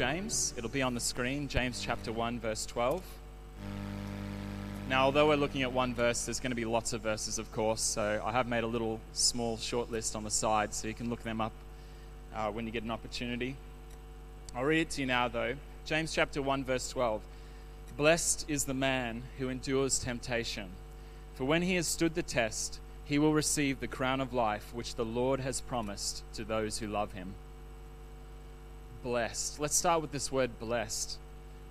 James. It'll be on the screen, James chapter 1, verse 12. Now, although we're looking at one verse, there's going to be lots of verses, of course, so I have made a little small short list on the side so you can look them up uh, when you get an opportunity. I'll read it to you now, though. James chapter 1, verse 12. Blessed is the man who endures temptation, for when he has stood the test, he will receive the crown of life which the Lord has promised to those who love him. Blessed. Let's start with this word blessed.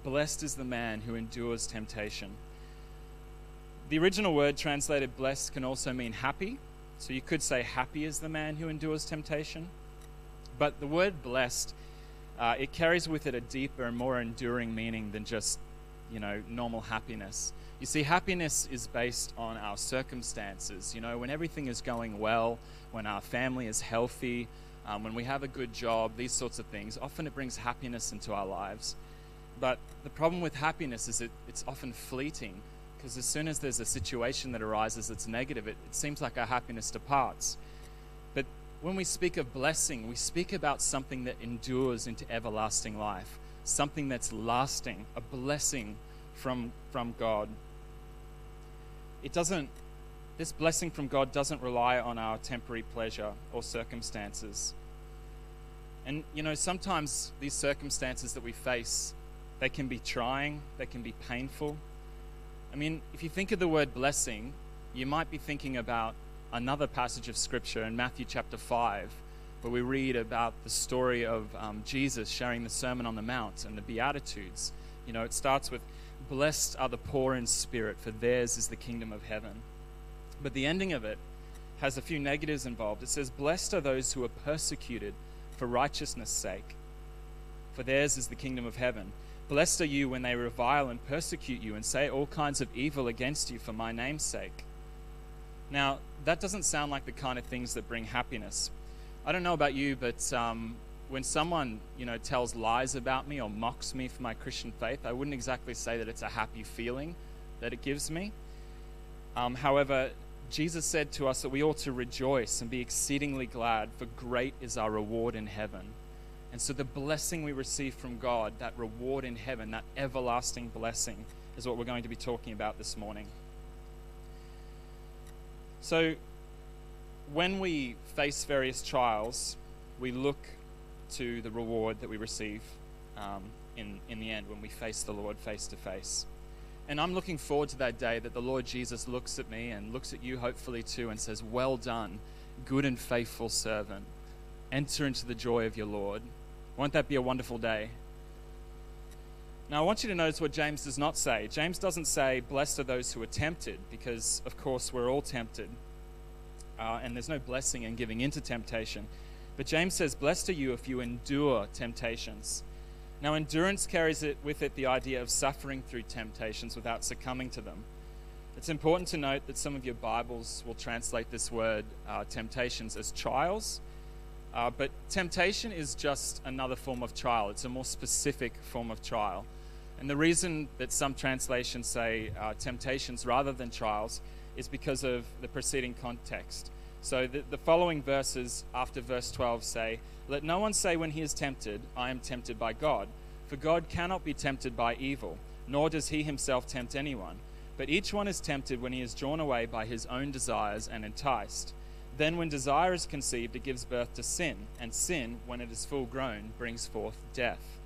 Blessed is the man who endures temptation. The original word translated blessed can also mean happy. So you could say happy is the man who endures temptation. But the word blessed, uh, it carries with it a deeper and more enduring meaning than just, you know, normal happiness. You see, happiness is based on our circumstances. You know, when everything is going well, when our family is healthy, um, when we have a good job, these sorts of things, often it brings happiness into our lives. But the problem with happiness is it, it's often fleeting because as soon as there's a situation that arises that's negative, it, it seems like our happiness departs. But when we speak of blessing, we speak about something that endures into everlasting life, something that's lasting, a blessing from, from God it doesn't, this blessing from God doesn't rely on our temporary pleasure or circumstances. And, you know, sometimes these circumstances that we face, they can be trying, they can be painful. I mean, if you think of the word blessing, you might be thinking about another passage of Scripture in Matthew chapter 5, where we read about the story of um, Jesus sharing the Sermon on the Mount and the Beatitudes. You know, it starts with, Blessed are the poor in spirit, for theirs is the kingdom of heaven. But the ending of it has a few negatives involved. It says, Blessed are those who are persecuted for righteousness' sake, for theirs is the kingdom of heaven. Blessed are you when they revile and persecute you and say all kinds of evil against you for my name's sake. Now, that doesn't sound like the kind of things that bring happiness. I don't know about you, but um, when someone you know tells lies about me or mocks me for my Christian faith, I wouldn't exactly say that it's a happy feeling that it gives me. Um, however, Jesus said to us that we ought to rejoice and be exceedingly glad, for great is our reward in heaven. And so, the blessing we receive from God, that reward in heaven, that everlasting blessing, is what we're going to be talking about this morning. So, when we face various trials, we look to the reward that we receive um, in, in the end when we face the Lord face to face. And I'm looking forward to that day that the Lord Jesus looks at me and looks at you, hopefully, too, and says, Well done, good and faithful servant. Enter into the joy of your Lord. Won't that be a wonderful day? Now, I want you to notice what James does not say. James doesn't say, Blessed are those who are tempted, because, of course, we're all tempted. Uh, and there's no blessing in giving into temptation. But James says, Blessed are you if you endure temptations. Now, endurance carries it with it the idea of suffering through temptations without succumbing to them. It's important to note that some of your Bibles will translate this word uh, temptations as trials, uh, but temptation is just another form of trial. It's a more specific form of trial. And the reason that some translations say uh, temptations rather than trials is because of the preceding context. So the, the following verses after verse 12 say, Let no one say when he is tempted, I am tempted by God. For God cannot be tempted by evil, nor does he himself tempt anyone. But each one is tempted when he is drawn away by his own desires and enticed. Then, when desire is conceived, it gives birth to sin, and sin, when it is full grown, brings forth death.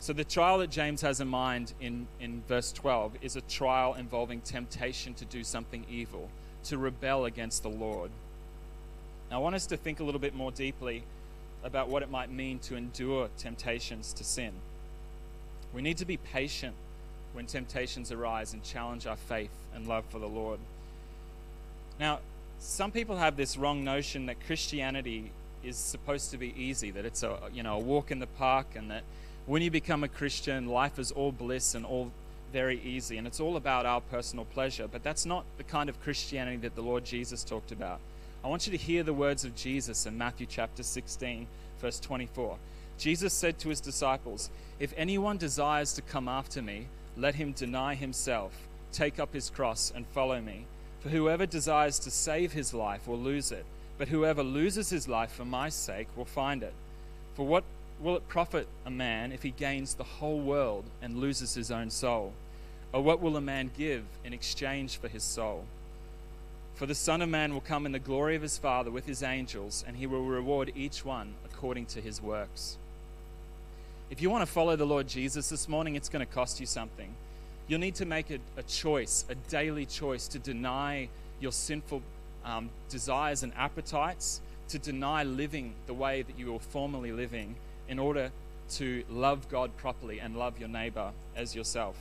So, the trial that James has in mind in, in verse 12 is a trial involving temptation to do something evil to rebel against the Lord. Now, I want us to think a little bit more deeply about what it might mean to endure temptations to sin. We need to be patient when temptations arise and challenge our faith and love for the Lord. Now, some people have this wrong notion that Christianity is supposed to be easy, that it's a you know a walk in the park, and that when you become a Christian, life is all bliss and all very easy, and it's all about our personal pleasure. But that's not the kind of Christianity that the Lord Jesus talked about. I want you to hear the words of Jesus in Matthew chapter 16, verse 24. Jesus said to his disciples, If anyone desires to come after me, let him deny himself, take up his cross, and follow me. For whoever desires to save his life will lose it, but whoever loses his life for my sake will find it. For what will it profit a man if he gains the whole world and loses his own soul? Or what will a man give in exchange for his soul? For the Son of Man will come in the glory of his Father with his angels, and he will reward each one according to his works. If you want to follow the Lord Jesus this morning, it's going to cost you something. You'll need to make a, a choice, a daily choice, to deny your sinful um, desires and appetites, to deny living the way that you were formerly living in order to love God properly and love your neighbor as yourself.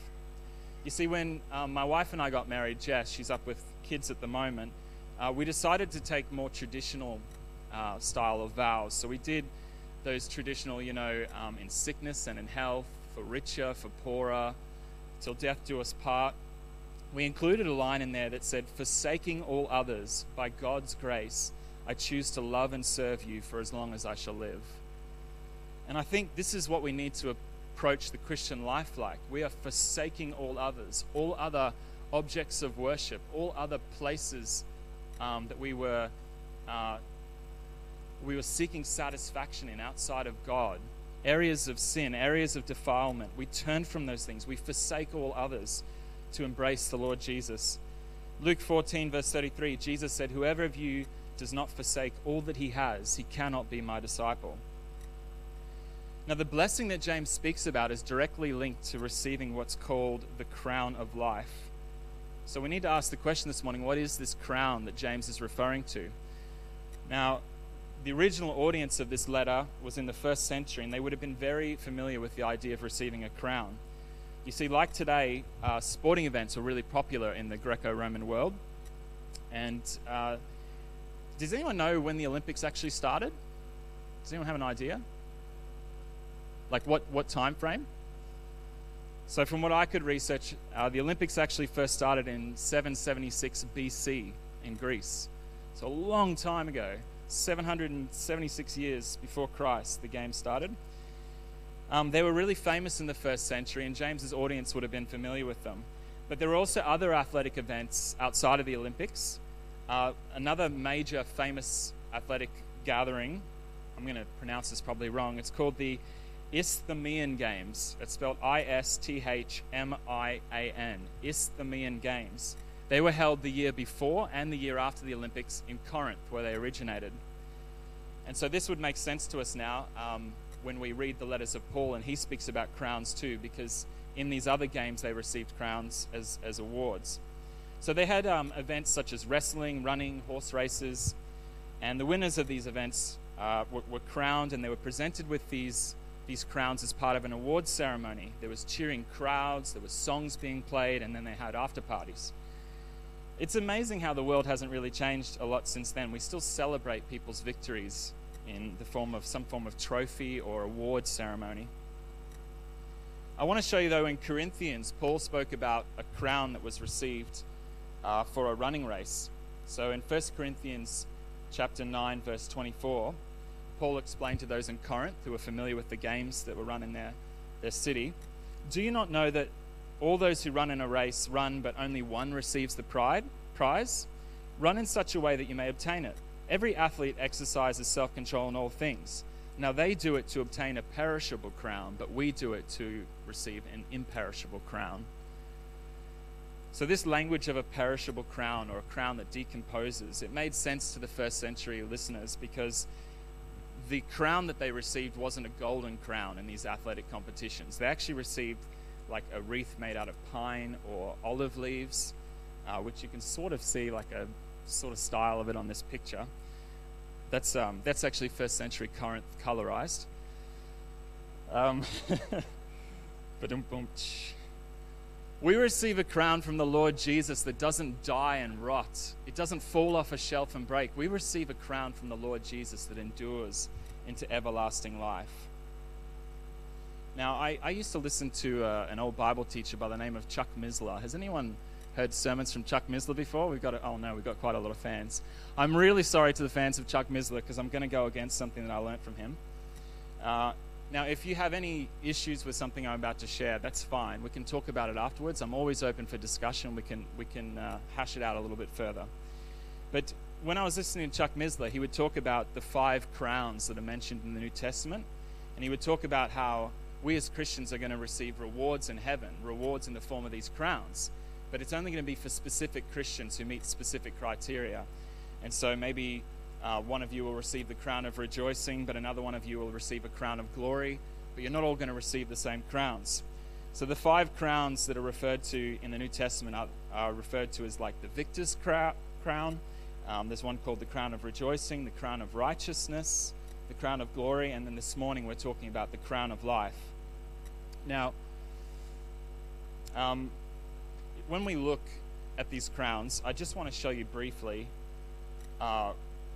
You see, when um, my wife and I got married, Jess, she's up with kids at the moment, uh, we decided to take more traditional uh, style of vows. So we did those traditional, you know, um, in sickness and in health, for richer, for poorer, till death do us part. We included a line in there that said, Forsaking all others, by God's grace, I choose to love and serve you for as long as I shall live. And I think this is what we need to approach the Christian life like. We are forsaking all others, all other objects of worship, all other places um, that we were uh, we were seeking satisfaction in outside of God, areas of sin, areas of defilement. We turn from those things. We forsake all others to embrace the Lord Jesus. Luke 14, verse 33, Jesus said, Whoever of you does not forsake all that he has, he cannot be my disciple. Now, the blessing that James speaks about is directly linked to receiving what's called the crown of life. So, we need to ask the question this morning what is this crown that James is referring to? Now, the original audience of this letter was in the first century, and they would have been very familiar with the idea of receiving a crown. You see, like today, uh, sporting events were really popular in the Greco Roman world. And uh, does anyone know when the Olympics actually started? Does anyone have an idea? Like what, what time frame? So, from what I could research, uh, the Olympics actually first started in 776 BC in Greece. So, a long time ago, 776 years before Christ, the game started. Um, they were really famous in the first century, and James's audience would have been familiar with them. But there were also other athletic events outside of the Olympics. Uh, another major famous athletic gathering, I'm going to pronounce this probably wrong, it's called the Isthmian Games. It's spelled I S T H M I A N. Isthmian Games. They were held the year before and the year after the Olympics in Corinth, where they originated. And so this would make sense to us now um, when we read the letters of Paul, and he speaks about crowns too, because in these other games they received crowns as, as awards. So they had um, events such as wrestling, running, horse races, and the winners of these events uh, were, were crowned and they were presented with these these crowns as part of an award ceremony. There was cheering crowds, there was songs being played, and then they had after parties. It's amazing how the world hasn't really changed a lot since then. We still celebrate people's victories in the form of some form of trophy or award ceremony. I want to show you, though, in Corinthians, Paul spoke about a crown that was received uh, for a running race. So in 1 Corinthians chapter 9, verse 24, Paul explained to those in Corinth who were familiar with the games that were run in their, their city Do you not know that all those who run in a race run, but only one receives the pride, prize? Run in such a way that you may obtain it. Every athlete exercises self control in all things. Now they do it to obtain a perishable crown, but we do it to receive an imperishable crown. So, this language of a perishable crown or a crown that decomposes, it made sense to the first century listeners because the crown that they received wasn't a golden crown in these athletic competitions. They actually received like a wreath made out of pine or olive leaves, uh, which you can sort of see like a sort of style of it on this picture. That's, um, that's actually first century Corinth colorized. Um, we receive a crown from the Lord Jesus that doesn't die and rot. It doesn't fall off a shelf and break. We receive a crown from the Lord Jesus that endures into everlasting life. Now, I, I used to listen to uh, an old Bible teacher by the name of Chuck Missler. Has anyone heard sermons from Chuck Missler before? We've got a, oh no, we've got quite a lot of fans. I'm really sorry to the fans of Chuck Missler because I'm going to go against something that I learned from him. Uh, now, if you have any issues with something I'm about to share, that's fine. We can talk about it afterwards. I'm always open for discussion. We can, we can uh, hash it out a little bit further. But when I was listening to Chuck Missler, he would talk about the five crowns that are mentioned in the New Testament. And he would talk about how we as Christians are going to receive rewards in heaven, rewards in the form of these crowns. But it's only going to be for specific Christians who meet specific criteria. And so maybe uh, one of you will receive the crown of rejoicing, but another one of you will receive a crown of glory. But you're not all going to receive the same crowns. So the five crowns that are referred to in the New Testament are, are referred to as like the victor's crown. Um, there's one called the crown of rejoicing, the crown of righteousness, the crown of glory, and then this morning we're talking about the crown of life. Now, um, when we look at these crowns, I just want to show you briefly uh,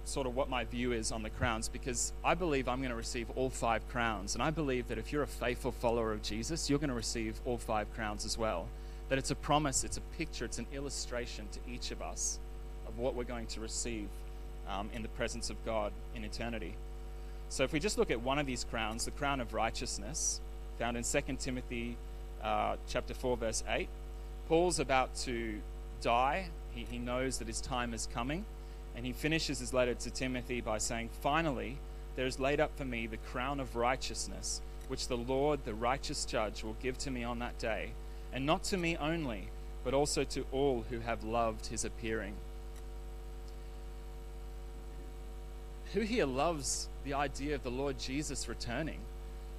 sort of what my view is on the crowns because I believe I'm going to receive all five crowns. And I believe that if you're a faithful follower of Jesus, you're going to receive all five crowns as well. That it's a promise, it's a picture, it's an illustration to each of us of what we're going to receive um, in the presence of God in eternity. So if we just look at one of these crowns, the crown of righteousness, found in 2 Timothy uh, chapter 4, verse 8. Paul's about to die. He, he knows that his time is coming. And he finishes his letter to Timothy by saying, Finally, there is laid up for me the crown of righteousness, which the Lord, the righteous judge, will give to me on that day. And not to me only, but also to all who have loved his appearing. Who here loves the idea of the Lord Jesus returning?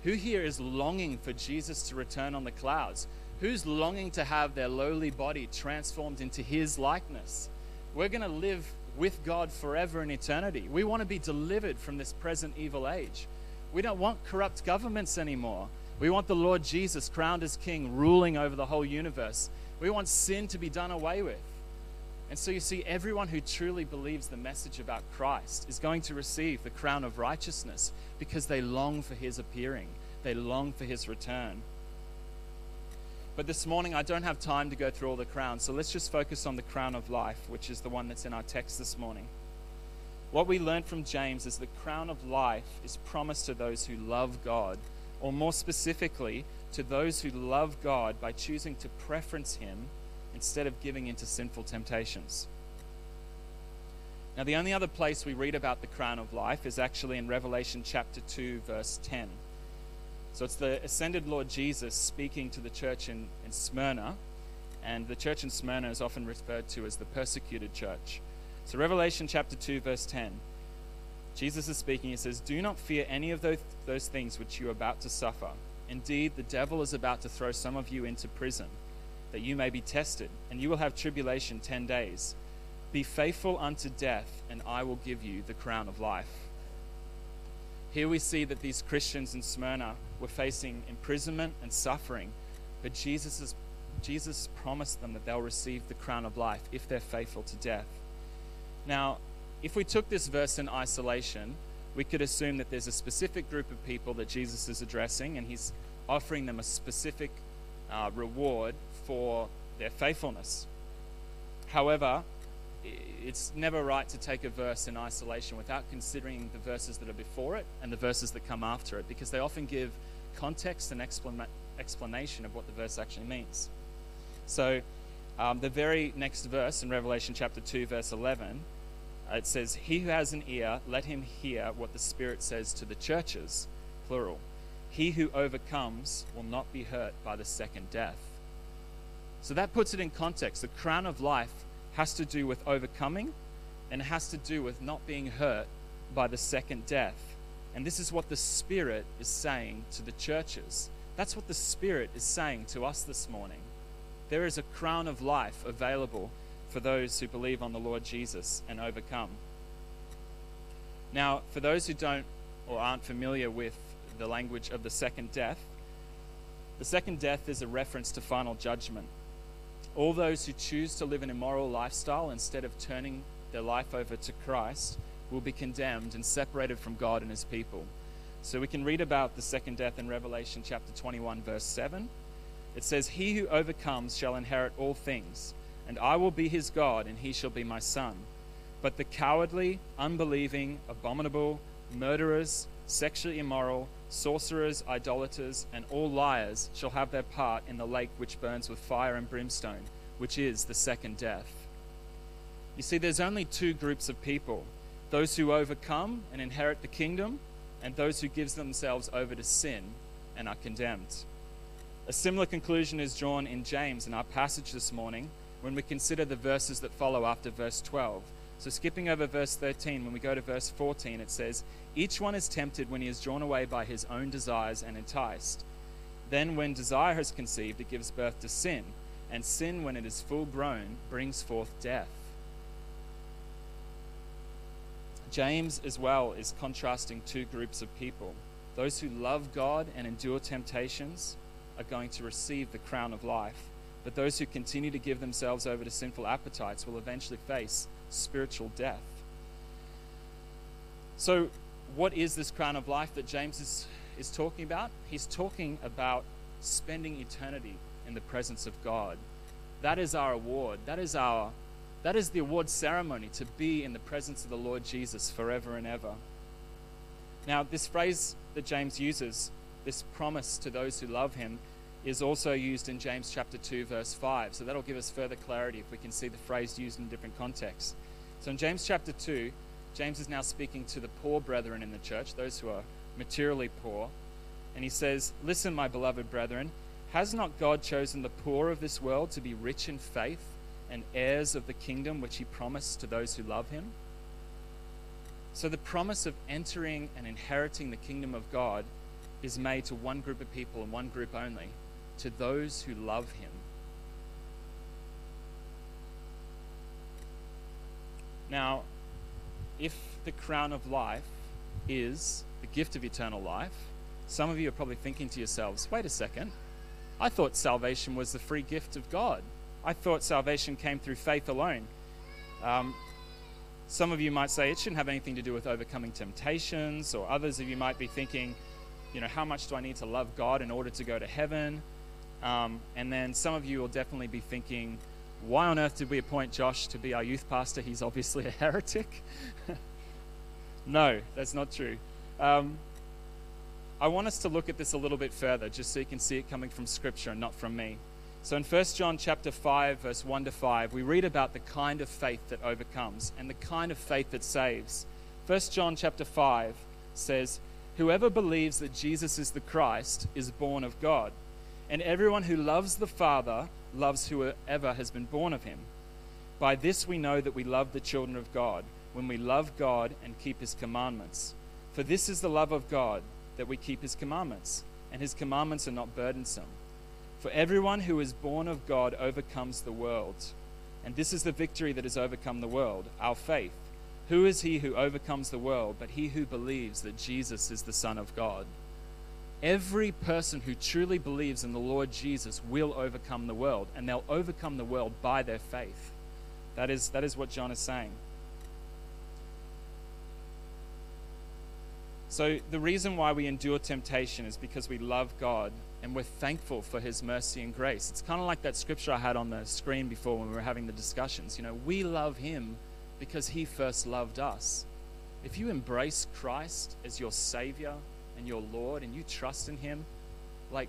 Who here is longing for Jesus to return on the clouds? Who's longing to have their lowly body transformed into his likeness? We're going to live with God forever in eternity. We want to be delivered from this present evil age. We don't want corrupt governments anymore. We want the Lord Jesus crowned as king, ruling over the whole universe. We want sin to be done away with. And so you see, everyone who truly believes the message about Christ is going to receive the crown of righteousness because they long for his appearing, they long for his return. But this morning, I don't have time to go through all the crowns, so let's just focus on the crown of life, which is the one that's in our text this morning. What we learned from James is the crown of life is promised to those who love God, or more specifically, to those who love God by choosing to preference Him instead of giving into sinful temptations. Now, the only other place we read about the crown of life is actually in Revelation chapter 2, verse 10. So it's the ascended Lord Jesus speaking to the church in, in Smyrna, and the church in Smyrna is often referred to as the persecuted church. So, Revelation chapter 2, verse 10, Jesus is speaking. He says, Do not fear any of those, those things which you are about to suffer. Indeed, the devil is about to throw some of you into prison that you may be tested, and you will have tribulation ten days. Be faithful unto death, and I will give you the crown of life. Here we see that these Christians in Smyrna were facing imprisonment and suffering, but Jesus, Jesus promised them that they'll receive the crown of life if they're faithful to death. Now, if we took this verse in isolation, we could assume that there's a specific group of people that Jesus is addressing, and he's offering them a specific uh, reward for their faithfulness. However, it's never right to take a verse in isolation without considering the verses that are before it and the verses that come after it, because they often give context and explanation of what the verse actually means. So, um, the very next verse in Revelation chapter 2, verse 11, uh, it says, He who has an ear, let him hear what the Spirit says to the churches, plural. He who overcomes will not be hurt by the second death. So that puts it in context. The crown of life has to do with overcoming and has to do with not being hurt by the second death. And this is what the Spirit is saying to the churches. That's what the Spirit is saying to us this morning. There is a crown of life available for those who believe on the Lord Jesus and overcome. Now, for those who don't or aren't familiar with the language of the second death, the second death is a reference to final judgment. All those who choose to live an immoral lifestyle instead of turning their life over to Christ will be condemned and separated from God and his people. So we can read about the second death in Revelation chapter 21, verse 7. It says, He who overcomes shall inherit all things, and I will be his God, and he shall be my son. But the cowardly, unbelieving, abominable, murderers, sexually immoral, sorcerers, idolaters, and all liars shall have their part in the lake which burns with fire and brimstone, which is the second death. You see, there's only two groups of people those who overcome and inherit the kingdom, and those who gives themselves over to sin and are condemned. A similar conclusion is drawn in James in our passage this morning when we consider the verses that follow after verse 12. So, skipping over verse 13, when we go to verse 14, it says, Each one is tempted when he is drawn away by his own desires and enticed. Then, when desire has conceived, it gives birth to sin, and sin, when it is full grown, brings forth death. James, as well, is contrasting two groups of people. Those who love God and endure temptations are going to receive the crown of life, but those who continue to give themselves over to sinful appetites will eventually face spiritual death. So, what is this crown of life that James is, is talking about? He's talking about spending eternity in the presence of God. That is our award. That is our that is the award ceremony to be in the presence of the Lord Jesus forever and ever. Now, this phrase that James uses, this promise to those who love him, is also used in James chapter 2 verse 5. So that'll give us further clarity if we can see the phrase used in different contexts. So in James chapter 2, James is now speaking to the poor brethren in the church, those who are materially poor, and he says, "Listen, my beloved brethren, has not God chosen the poor of this world to be rich in faith and heirs of the kingdom which he promised to those who love him?" So the promise of entering and inheriting the kingdom of God is made to one group of people and one group only, to those who love him. Now, if the crown of life is the gift of eternal life, some of you are probably thinking to yourselves, wait a second, I thought salvation was the free gift of God. I thought salvation came through faith alone. Um, some of you might say it shouldn't have anything to do with overcoming temptations, or others of you might be thinking, you know, how much do I need to love God in order to go to heaven? Um, and then some of you will definitely be thinking, why on earth did we appoint Josh to be our youth pastor? He's obviously a heretic. no, that's not true. Um, I want us to look at this a little bit further, just so you can see it coming from Scripture and not from me. So in 1 John chapter 5, verse 1 to 5, we read about the kind of faith that overcomes and the kind of faith that saves. 1 John chapter 5 says, Whoever believes that Jesus is the Christ is born of God, and everyone who loves the Father loves whoever has been born of him. By this we know that we love the children of God, when we love God and keep his commandments. For this is the love of God, that we keep his commandments, and his commandments are not burdensome. For everyone who is born of God overcomes the world. And this is the victory that has overcome the world, our faith. Who is he who overcomes the world but he who believes that Jesus is the Son of God? Every person who truly believes in the Lord Jesus will overcome the world, and they'll overcome the world by their faith. That is, that is what John is saying. So, the reason why we endure temptation is because we love God and we're thankful for His mercy and grace. It's kind of like that scripture I had on the screen before when we were having the discussions. You know, we love Him because he first loved us. If you embrace Christ as your Savior and your Lord and you trust in Him, like,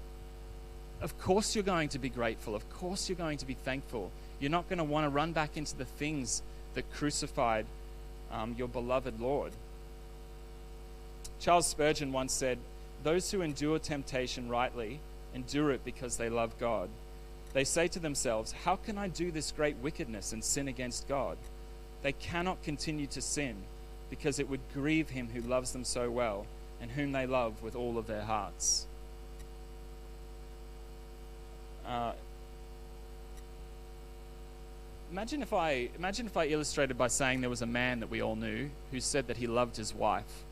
of course you're going to be grateful. Of course you're going to be thankful. You're not going to want to run back into the things that crucified um, your beloved Lord. Charles Spurgeon once said, Those who endure temptation rightly endure it because they love God. They say to themselves, How can I do this great wickedness and sin against God? They cannot continue to sin because it would grieve him who loves them so well and whom they love with all of their hearts. Uh, imagine if I imagine if I illustrated by saying there was a man that we all knew who said that he loved his wife,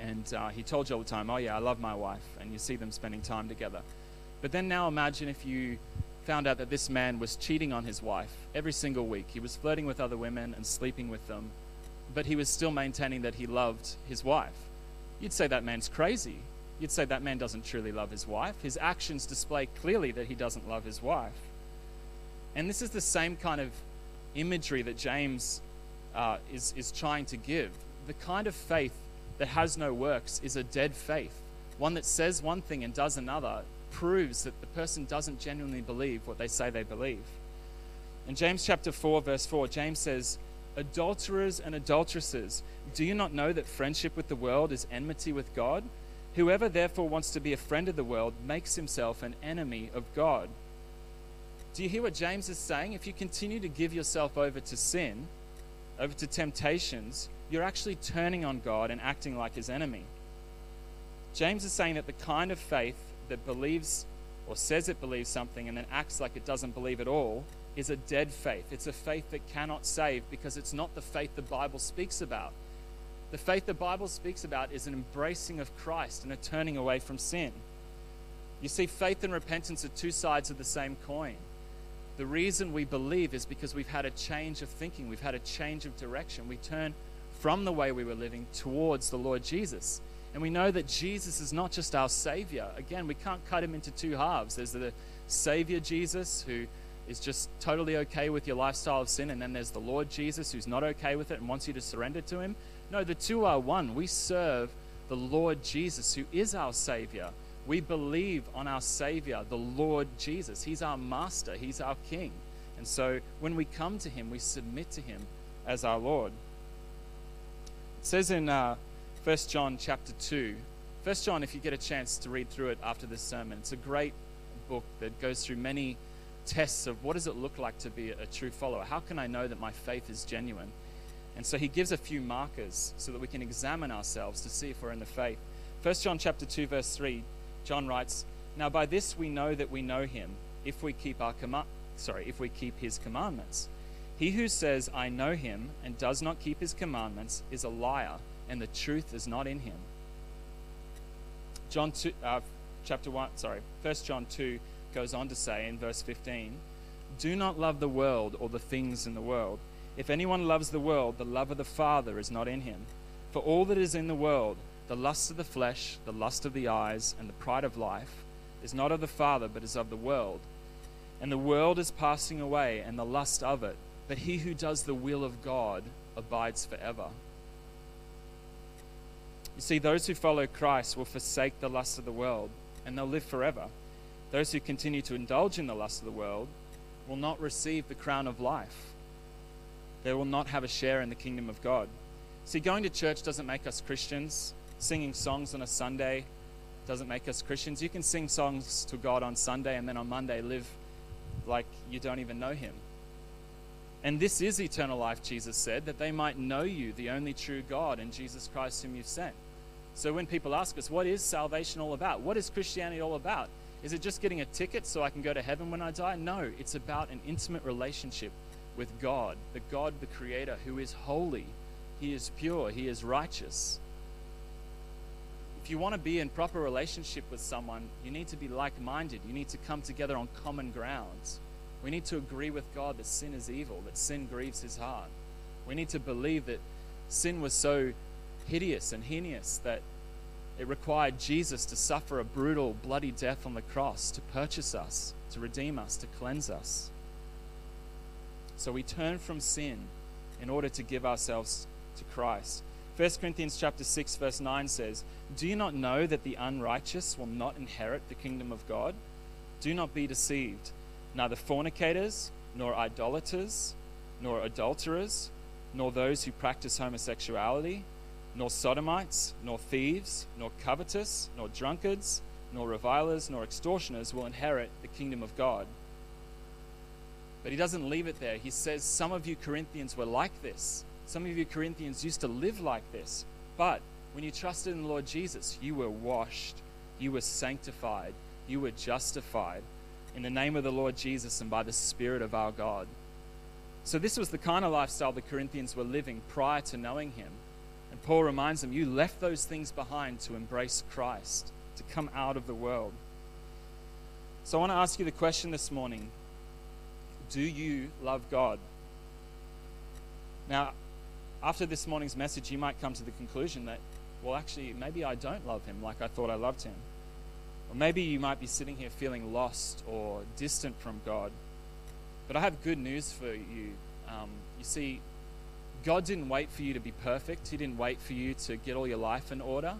and uh, he told you all the time, "Oh yeah, I love my wife," and you see them spending time together. But then now imagine if you found out that this man was cheating on his wife every single week. He was flirting with other women and sleeping with them, but he was still maintaining that he loved his wife. You'd say that man's crazy. You'd say that man doesn't truly love his wife. His actions display clearly that he doesn't love his wife. And this is the same kind of imagery that James uh, is, is trying to give. The kind of faith that has no works is a dead faith, one that says one thing and does another, proves that the person doesn't genuinely believe what they say they believe. In James chapter 4, verse 4, James says, Adulterers and adulteresses, do you not know that friendship with the world is enmity with God? Whoever therefore wants to be a friend of the world makes himself an enemy of God. Do you hear what James is saying? If you continue to give yourself over to sin, over to temptations, you're actually turning on God and acting like his enemy. James is saying that the kind of faith that believes or says it believes something and then acts like it doesn't believe at all is a dead faith. It's a faith that cannot save because it's not the faith the Bible speaks about. The faith the Bible speaks about is an embracing of Christ and a turning away from sin. You see, faith and repentance are two sides of the same coin. The reason we believe is because we've had a change of thinking, we've had a change of direction. We turn from the way we were living towards the Lord Jesus. And we know that Jesus is not just our Savior. Again, we can't cut him into two halves. There's the Savior Jesus who is just totally okay with your lifestyle of sin, and then there's the Lord Jesus who's not okay with it and wants you to surrender to him. No, the two are one. We serve the Lord Jesus who is our Savior. We believe on our Savior, the Lord Jesus. He's our Master, He's our King. And so when we come to Him, we submit to Him as our Lord. It says in uh, 1 John chapter 2, 1 John, if you get a chance to read through it after this sermon, it's a great book that goes through many tests of what does it look like to be a true follower? How can I know that my faith is genuine? And so he gives a few markers so that we can examine ourselves to see if we're in the faith. 1 John chapter 2 verse 3, John writes, "Now by this we know that we know him, if we keep our com- sorry, if we keep his commandments. He who says I know him and does not keep his commandments is a liar, and the truth is not in him." John 2 uh, chapter 1, sorry, 1 John 2 goes on to say in verse 15, Do not love the world or the things in the world. If anyone loves the world, the love of the Father is not in him. For all that is in the world, the lust of the flesh, the lust of the eyes, and the pride of life, is not of the Father, but is of the world. And the world is passing away, and the lust of it. But he who does the will of God abides forever. You see, those who follow Christ will forsake the lust of the world, and they'll live forever. Those who continue to indulge in the lust of the world will not receive the crown of life. They will not have a share in the kingdom of God. See, going to church doesn't make us Christians. Singing songs on a Sunday doesn't make us Christians. You can sing songs to God on Sunday and then on Monday live like you don't even know Him. And this is eternal life, Jesus said, that they might know you, the only true God, and Jesus Christ, whom you've sent. So when people ask us, what is salvation all about? What is Christianity all about? Is it just getting a ticket so I can go to heaven when I die? No, it's about an intimate relationship with God, the God, the Creator, who is holy. He is pure. He is righteous. If you want to be in proper relationship with someone, you need to be like minded. You need to come together on common grounds. We need to agree with God that sin is evil, that sin grieves his heart. We need to believe that sin was so hideous and heinous that it required Jesus to suffer a brutal, bloody death on the cross to purchase us, to redeem us, to cleanse us. So we turn from sin in order to give ourselves to Christ. 1 Corinthians chapter 6 verse 9 says, "Do you not know that the unrighteous will not inherit the kingdom of God? Do not be deceived. Neither fornicators, nor idolaters, nor adulterers, nor those who practice homosexuality, nor sodomites, nor thieves, nor covetous, nor drunkards, nor revilers, nor extortioners will inherit the kingdom of God. But he doesn't leave it there. He says, Some of you Corinthians were like this. Some of you Corinthians used to live like this. But when you trusted in the Lord Jesus, you were washed, you were sanctified, you were justified in the name of the Lord Jesus and by the Spirit of our God. So, this was the kind of lifestyle the Corinthians were living prior to knowing him. And Paul reminds them, You left those things behind to embrace Christ, to come out of the world. So I want to ask you the question this morning Do you love God? Now, after this morning's message, you might come to the conclusion that, well, actually, maybe I don't love him like I thought I loved him. Or maybe you might be sitting here feeling lost or distant from God. But I have good news for you. Um, you see, God didn't wait for you to be perfect, He didn't wait for you to get all your life in order.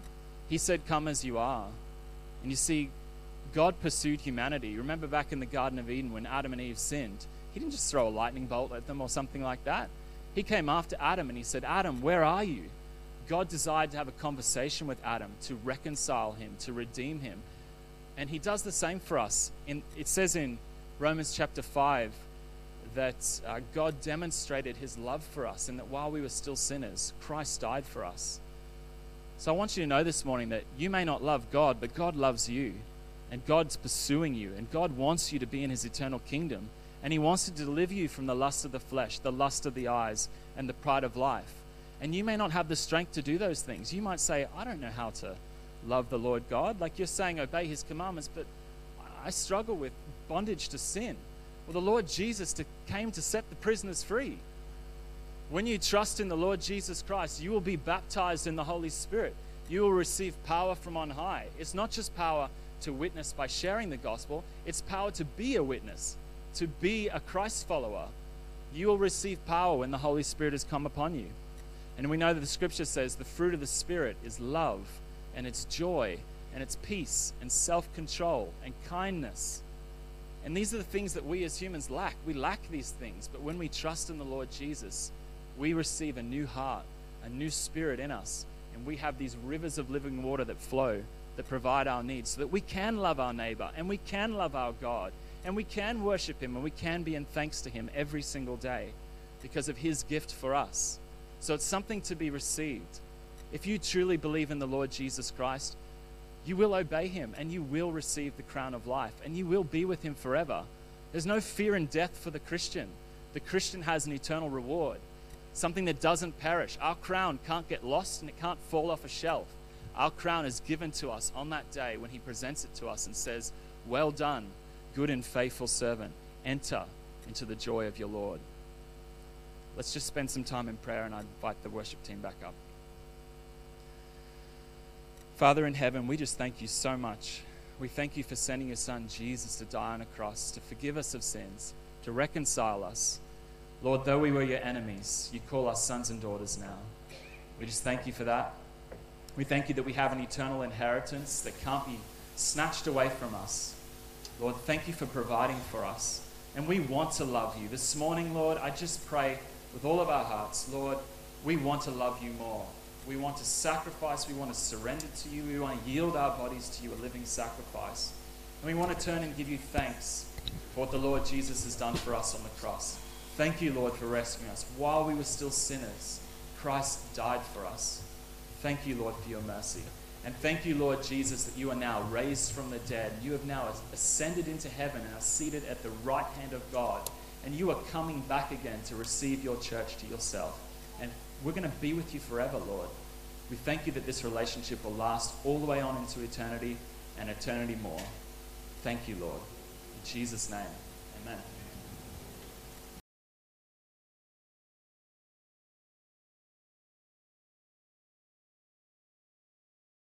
He said, Come as you are. And you see, God pursued humanity. Remember back in the Garden of Eden when Adam and Eve sinned? He didn't just throw a lightning bolt at them or something like that. He came after Adam and he said, Adam, where are you? God desired to have a conversation with Adam, to reconcile him, to redeem him. And he does the same for us. In, it says in Romans chapter 5 that uh, God demonstrated his love for us and that while we were still sinners, Christ died for us. So I want you to know this morning that you may not love God, but God loves you. And God's pursuing you. And God wants you to be in his eternal kingdom. And he wants to deliver you from the lust of the flesh, the lust of the eyes, and the pride of life. And you may not have the strength to do those things. You might say, I don't know how to love the Lord God. Like you're saying, obey his commandments, but I struggle with bondage to sin. Well, the Lord Jesus to, came to set the prisoners free. When you trust in the Lord Jesus Christ, you will be baptized in the Holy Spirit. You will receive power from on high. It's not just power to witness by sharing the gospel, it's power to be a witness, to be a Christ follower. You will receive power when the Holy Spirit has come upon you. And we know that the scripture says the fruit of the Spirit is love, and it's joy, and it's peace, and self control, and kindness. And these are the things that we as humans lack. We lack these things. But when we trust in the Lord Jesus, we receive a new heart, a new spirit in us, and we have these rivers of living water that flow, that provide our needs, so that we can love our neighbor, and we can love our God, and we can worship Him, and we can be in thanks to Him every single day because of His gift for us. So it's something to be received. If you truly believe in the Lord Jesus Christ, you will obey him and you will receive the crown of life and you will be with him forever. There's no fear in death for the Christian. The Christian has an eternal reward, something that doesn't perish. Our crown can't get lost and it can't fall off a shelf. Our crown is given to us on that day when he presents it to us and says, Well done, good and faithful servant. Enter into the joy of your Lord. Let's just spend some time in prayer and I invite the worship team back up. Father in heaven, we just thank you so much. We thank you for sending your son Jesus to die on a cross, to forgive us of sins, to reconcile us. Lord, though we were your enemies, you call us sons and daughters now. We just thank you for that. We thank you that we have an eternal inheritance that can't be snatched away from us. Lord, thank you for providing for us. And we want to love you. This morning, Lord, I just pray with all of our hearts, Lord, we want to love you more. We want to sacrifice. We want to surrender to you. We want to yield our bodies to you, a living sacrifice. And we want to turn and give you thanks for what the Lord Jesus has done for us on the cross. Thank you, Lord, for rescuing us. While we were still sinners, Christ died for us. Thank you, Lord, for your mercy. And thank you, Lord Jesus, that you are now raised from the dead. You have now ascended into heaven and are seated at the right hand of God and you are coming back again to receive your church to yourself. And we're going to be with you forever, Lord. We thank you that this relationship will last all the way on into eternity and eternity more. Thank you, Lord. In Jesus' name, amen.